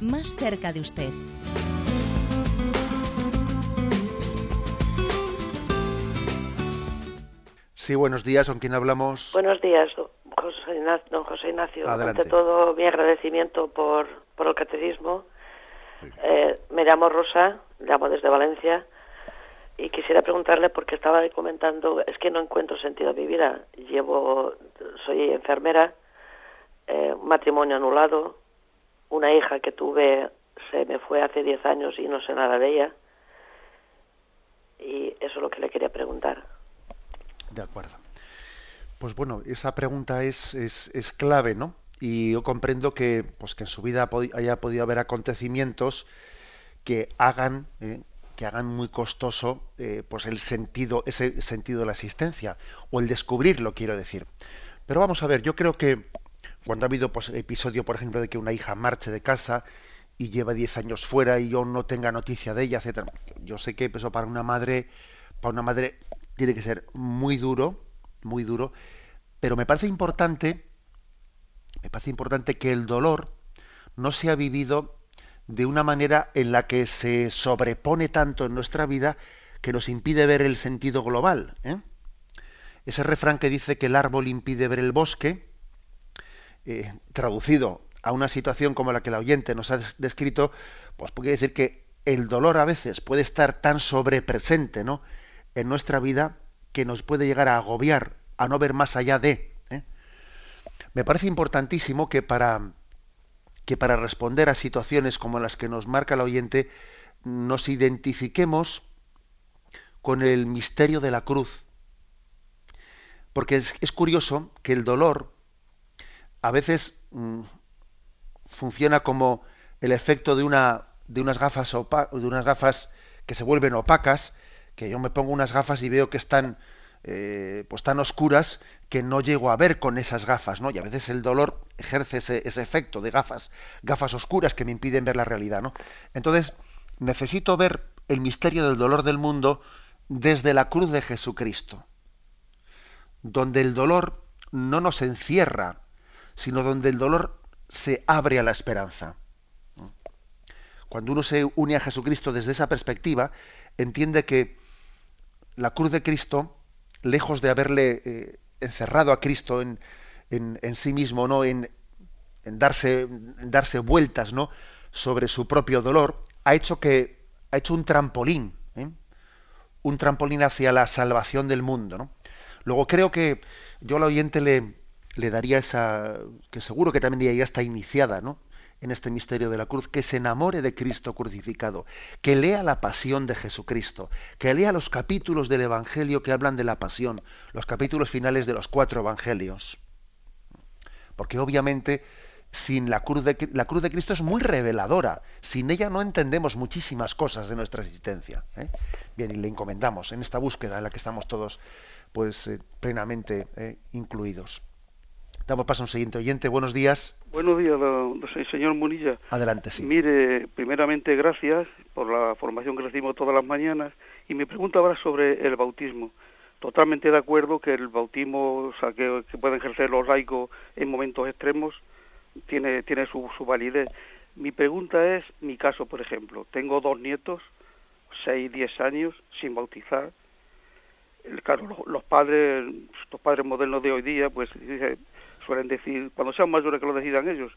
C: más cerca de usted.
A: Sí, buenos días, ¿con quién hablamos?
D: Buenos días, José Ignacio, don José Ignacio. Ante todo, mi agradecimiento por, por el catecismo. Eh, me llamo Rosa, llamo desde Valencia y quisiera preguntarle porque estaba comentando, es que no encuentro sentido a mi vida. Llevo, soy enfermera, eh, matrimonio anulado, una hija que tuve se me fue hace 10 años y no sé nada de ella. Y eso es lo que le quería preguntar.
A: De acuerdo. Pues bueno, esa pregunta es, es, clave, ¿no? Y yo comprendo que, pues que en su vida haya podido haber acontecimientos que hagan, eh, que hagan muy costoso eh, pues el sentido, ese sentido de la existencia, o el descubrirlo, quiero decir. Pero vamos a ver, yo creo que cuando ha habido pues, episodio, por ejemplo, de que una hija marche de casa y lleva 10 años fuera y yo no tenga noticia de ella, etcétera. Yo sé que eso para una madre, para una madre tiene que ser muy duro, muy duro, pero me parece importante, me parece importante que el dolor no sea vivido de una manera en la que se sobrepone tanto en nuestra vida que nos impide ver el sentido global. ¿eh? Ese refrán que dice que el árbol impide ver el bosque, eh, traducido a una situación como la que la oyente nos ha descrito, pues puede decir que el dolor a veces puede estar tan sobrepresente ¿no? en nuestra vida que nos puede llegar a agobiar, a no ver más allá de. ¿eh? Me parece importantísimo que para, que para responder a situaciones como las que nos marca el oyente, nos identifiquemos con el misterio de la cruz. Porque es, curioso que el dolor a veces mm, funciona como el efecto de, unas gafas que se vuelven opacas, que yo me pongo unas gafas y veo que están eh, pues tan oscuras que no llego a ver con esas gafas, ¿no? Y a veces el dolor ejerce ese, ese, efecto de gafas, gafas oscuras que me impiden ver la realidad, ¿no? Entonces, necesito ver el misterio del dolor del mundo desde la cruz de Jesucristo, donde el dolor no nos encierra, sino donde el dolor se abre a la esperanza. Cuando uno se une a Jesucristo desde esa perspectiva, entiende que la cruz de Cristo, lejos de haberle eh, encerrado a Cristo en, en, sí mismo, ¿no? En, darse, darse vueltas ¿no? sobre su propio dolor, ha hecho que ha hecho un trampolín, ¿eh? un trampolín hacia la salvación del mundo. Luego creo que yo al oyente le, le daría esa, que seguro que también ya está iniciada, ¿no? en este misterio de la cruz, que se enamore de Cristo crucificado, que lea la pasión de Jesucristo, que lea los capítulos del Evangelio que hablan de la pasión, los capítulos finales de los cuatro Evangelios. Porque obviamente sin la cruz de, la cruz de Cristo es muy reveladora, sin ella no entendemos muchísimas cosas de nuestra existencia. ¿eh? Bien, y le encomendamos en esta búsqueda en la que estamos todos pues eh, plenamente eh, incluidos. Damos paso a un siguiente oyente. Buenos días.
E: Buenos días, señor Munilla.
A: Adelante, sí.
E: Mire, primeramente gracias por la formación que recibimos todas las mañanas y mi pregunta ahora sobre el bautismo. Totalmente de acuerdo que el bautismo, o sea, que, pueden ejercer los laicos en momentos extremos, tiene, tiene su, su validez. Mi pregunta es, mi caso, por ejemplo, tengo dos nietos, seis, diez años, sin bautizar. Claro, los, padres, los padres modernos de hoy día, pues suelen decir, cuando sean mayores que lo decidan ellos.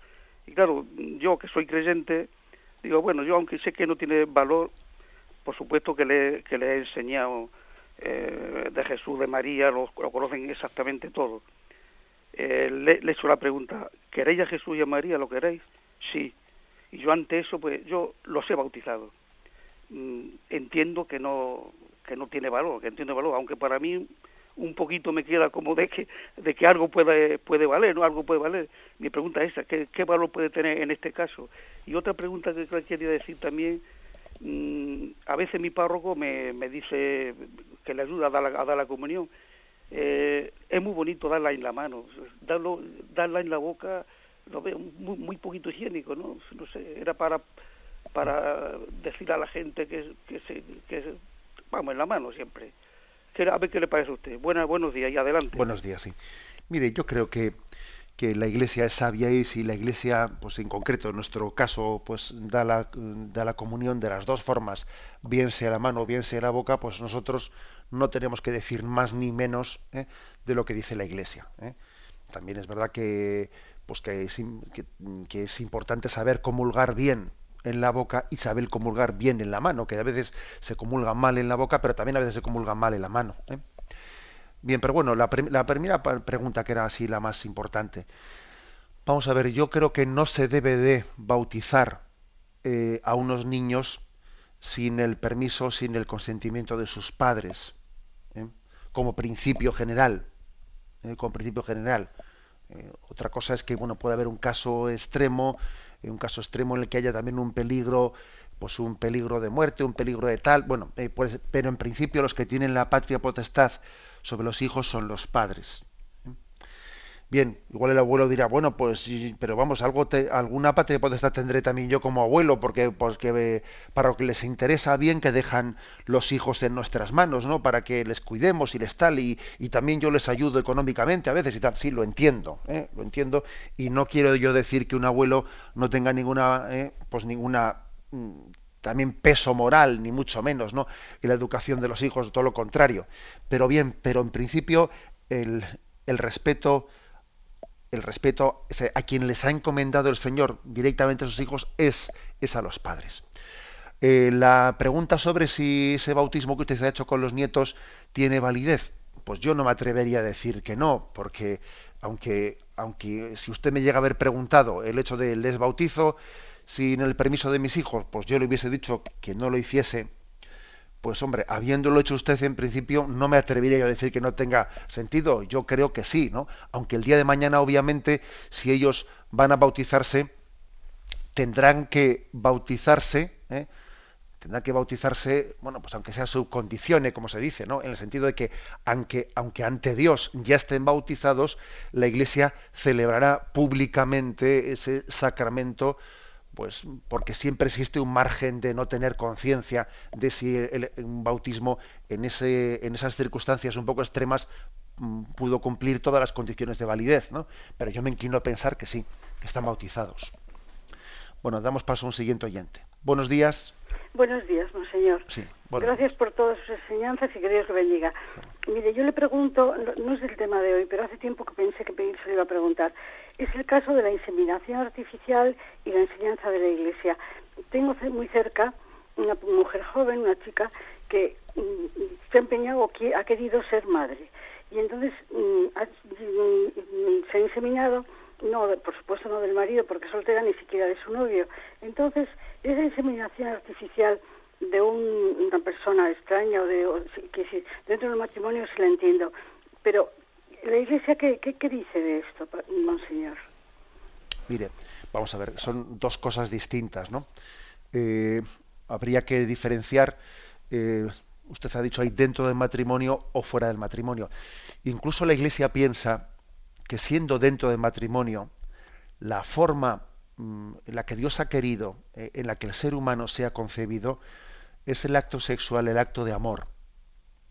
E: Y claro, yo que soy creyente, digo, bueno, yo aunque sé que no tiene valor, por supuesto que le, que le he enseñado eh, de Jesús, de María, lo, conocen exactamente todo. Eh, le, he hecho la pregunta, ¿queréis a Jesús y a María? ¿Lo queréis? Sí. Y yo ante eso, pues yo los he bautizado. Mm, entiendo que no que no tiene valor, que entiende valor, aunque para mí un poquito me queda como de que de que algo puede puede valer, no algo puede valer. Mi pregunta es esa, ¿qué, valor puede tener en este caso? Y otra pregunta que quería decir también, mm, a veces mi párroco me, me dice que le ayuda a dar la, a dar la comunión. Eh, es muy bonito darla en la mano, darlo, darla en la boca lo veo muy, muy poquito higiénico, ¿no? No sé, era para para decir a la gente que, que, se, que vamos, en la mano siempre. A ver qué le parece a usted. Buenas, buenos días y adelante.
A: Buenos días, sí. Mire, yo creo que, que la Iglesia es sabia y si la Iglesia, pues en concreto en nuestro caso, pues da la, da la comunión de las dos formas, bien sea la mano, bien sea la boca, pues nosotros no tenemos que decir más ni menos ¿eh? de lo que dice la Iglesia. ¿eh? También es verdad que pues que es, que, es importante saber comulgar bien en la boca y saber comulgar bien en la mano, que a veces se comulga mal en la boca, pero también a veces se comulga mal en la mano. ¿eh? Bien, pero bueno, la, primera pregunta que era así la más importante. Vamos a ver, yo creo que no se debe de bautizar eh, a unos niños sin el permiso, sin el consentimiento de sus padres, ¿eh? como principio general, como principio general. Otra cosa es que bueno puede haber un caso extremo, un caso extremo en el que haya también un peligro, pues un peligro de muerte, un peligro de tal, bueno, eh, pues, pero en principio los que tienen la patria potestad sobre los hijos son los padres. Bien, igual el abuelo dirá, bueno, pues, pero vamos, algo te, alguna patria potestad tendré también yo como abuelo, porque, pues, que, para lo que les interesa bien que dejan los hijos en nuestras manos, ¿no? Para que les cuidemos y les tal, y, y también yo les ayudo económicamente a veces y tal. Sí, lo entiendo, ¿eh? lo entiendo, y no quiero yo decir que un abuelo no tenga ninguna, ¿eh? pues ninguna mm, también peso moral, ni mucho menos, ¿no? En la educación de los hijos, todo lo contrario. Pero bien, pero en principio el, el respeto el respeto a quien les ha encomendado el Señor directamente a sus hijos es, es a los padres. Eh, la pregunta sobre si ese bautismo que usted ha hecho con los nietos tiene validez, pues yo no me atrevería a decir que no, porque aunque, aunque si usted me llega a haber preguntado el hecho del desbautizo sin el permiso de mis hijos, pues yo le hubiese dicho que no lo hiciese pues hombre, habiéndolo hecho usted en principio, no me atrevería a decir que no tenga sentido. Yo creo que sí, ¿no? Aunque el día de mañana, obviamente, si ellos van a bautizarse, tendrán que bautizarse, ¿eh? tendrán que bautizarse, bueno, pues aunque sea su condición, como se dice, ¿no? En el sentido de que aunque, aunque ante Dios ya estén bautizados, la Iglesia celebrará públicamente ese sacramento pues porque siempre existe un margen de no tener conciencia de si el, un bautismo en, ese, en esas circunstancias un poco extremas mm, pudo cumplir todas las condiciones de validez, ¿no? Pero yo me inclino a pensar que sí, que están bautizados. Bueno, damos paso a un siguiente oyente. Buenos días.
F: Buenos días, monseñor.
A: Sí,
F: Gracias por todas sus enseñanzas y que Dios lo bendiga. Mire, yo le pregunto, no, es el tema de hoy, pero hace tiempo que pensé que se le iba a preguntar. Es el caso de la inseminación artificial y la enseñanza de la Iglesia. Tengo muy cerca una mujer joven, una chica, que mm, se ha empeñado o ha querido ser madre. Y entonces mm, mm, se ha inseminado, no, por supuesto no del marido, porque soltera ni siquiera de su novio. Entonces, esa inseminación artificial de una persona extraña o de que dentro del matrimonio se la entiendo pero la iglesia qué, qué, dice de esto monseñor
A: mire vamos a ver son dos cosas distintas no eh, habría que diferenciar eh, usted ha dicho ahí dentro del matrimonio o fuera del matrimonio incluso la iglesia piensa que siendo dentro del matrimonio la forma mm, en la que Dios ha querido, eh, en la que el ser humano sea concebido, es el acto sexual, el acto de amor,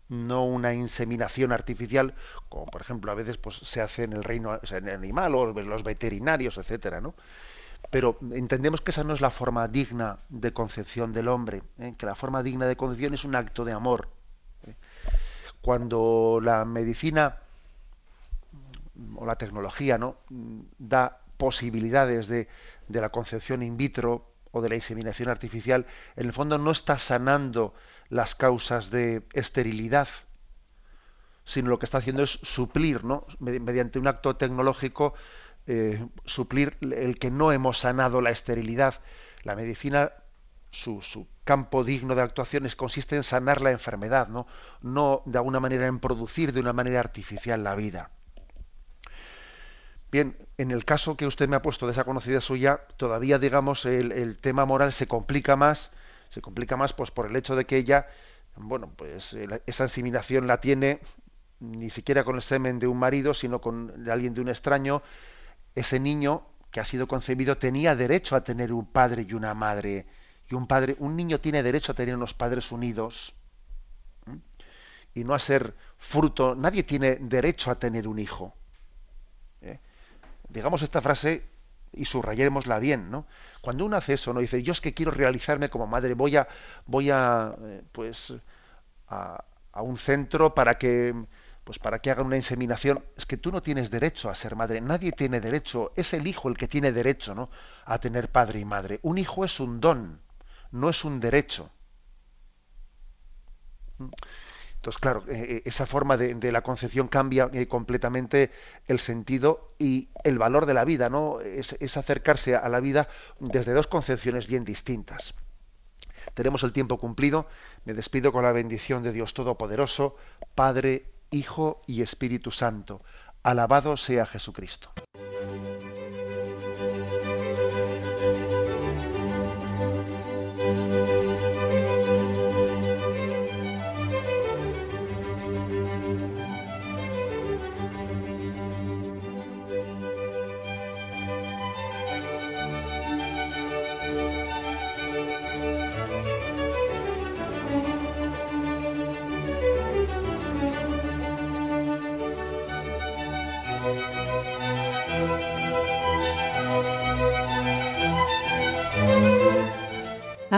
A: no una inseminación artificial, como por ejemplo a veces pues, se hace en el reino en el animal o los veterinarios, etcétera, ¿no? Pero entendemos que esa no es la forma digna de concepción del hombre, ¿eh? que la forma digna de concepción es un acto de amor. ¿eh? Cuando la medicina o la tecnología ¿no? da posibilidades de, de la concepción in vitro o de la inseminación artificial, en el fondo no está sanando las causas de esterilidad, sino lo que está haciendo es suplir, ¿no? mediante un acto tecnológico, eh, suplir el que no hemos sanado la esterilidad. La medicina, su, su, campo digno de actuaciones consiste en sanar la enfermedad, ¿no? no de alguna manera en producir de una manera artificial la vida. Bien, en el caso que usted me ha puesto de esa conocida suya, todavía, digamos, el, tema moral se complica más, se complica más pues por el hecho de que ella, bueno, pues esa inseminación la tiene ni siquiera con el semen de un marido, sino con alguien de un extraño. Ese niño que ha sido concebido tenía derecho a tener un padre y una madre. Y un padre, un niño tiene derecho a tener unos padres unidos y no a ser fruto. Nadie tiene derecho a tener un hijo digamos esta frase y subrayémosla bien, ¿no? Cuando uno hace eso, no dice, yo es que quiero realizarme como madre, voy a, voy a, eh, pues, a, un centro para que, pues, para que hagan una inseminación. Es que tú no tienes derecho a ser madre, nadie tiene derecho, es el hijo el que tiene derecho, ¿no? A tener padre y madre. Un hijo es un don, no es un derecho. Entonces, claro, eh, eh, esa forma de, la concepción cambia eh, completamente el sentido y el valor de la vida, ¿no? Es, es, acercarse a la vida desde dos concepciones bien distintas. Tenemos el tiempo cumplido. Me despido con la bendición de Dios Todopoderoso, Padre, Hijo y Espíritu Santo. Alabado sea Jesucristo.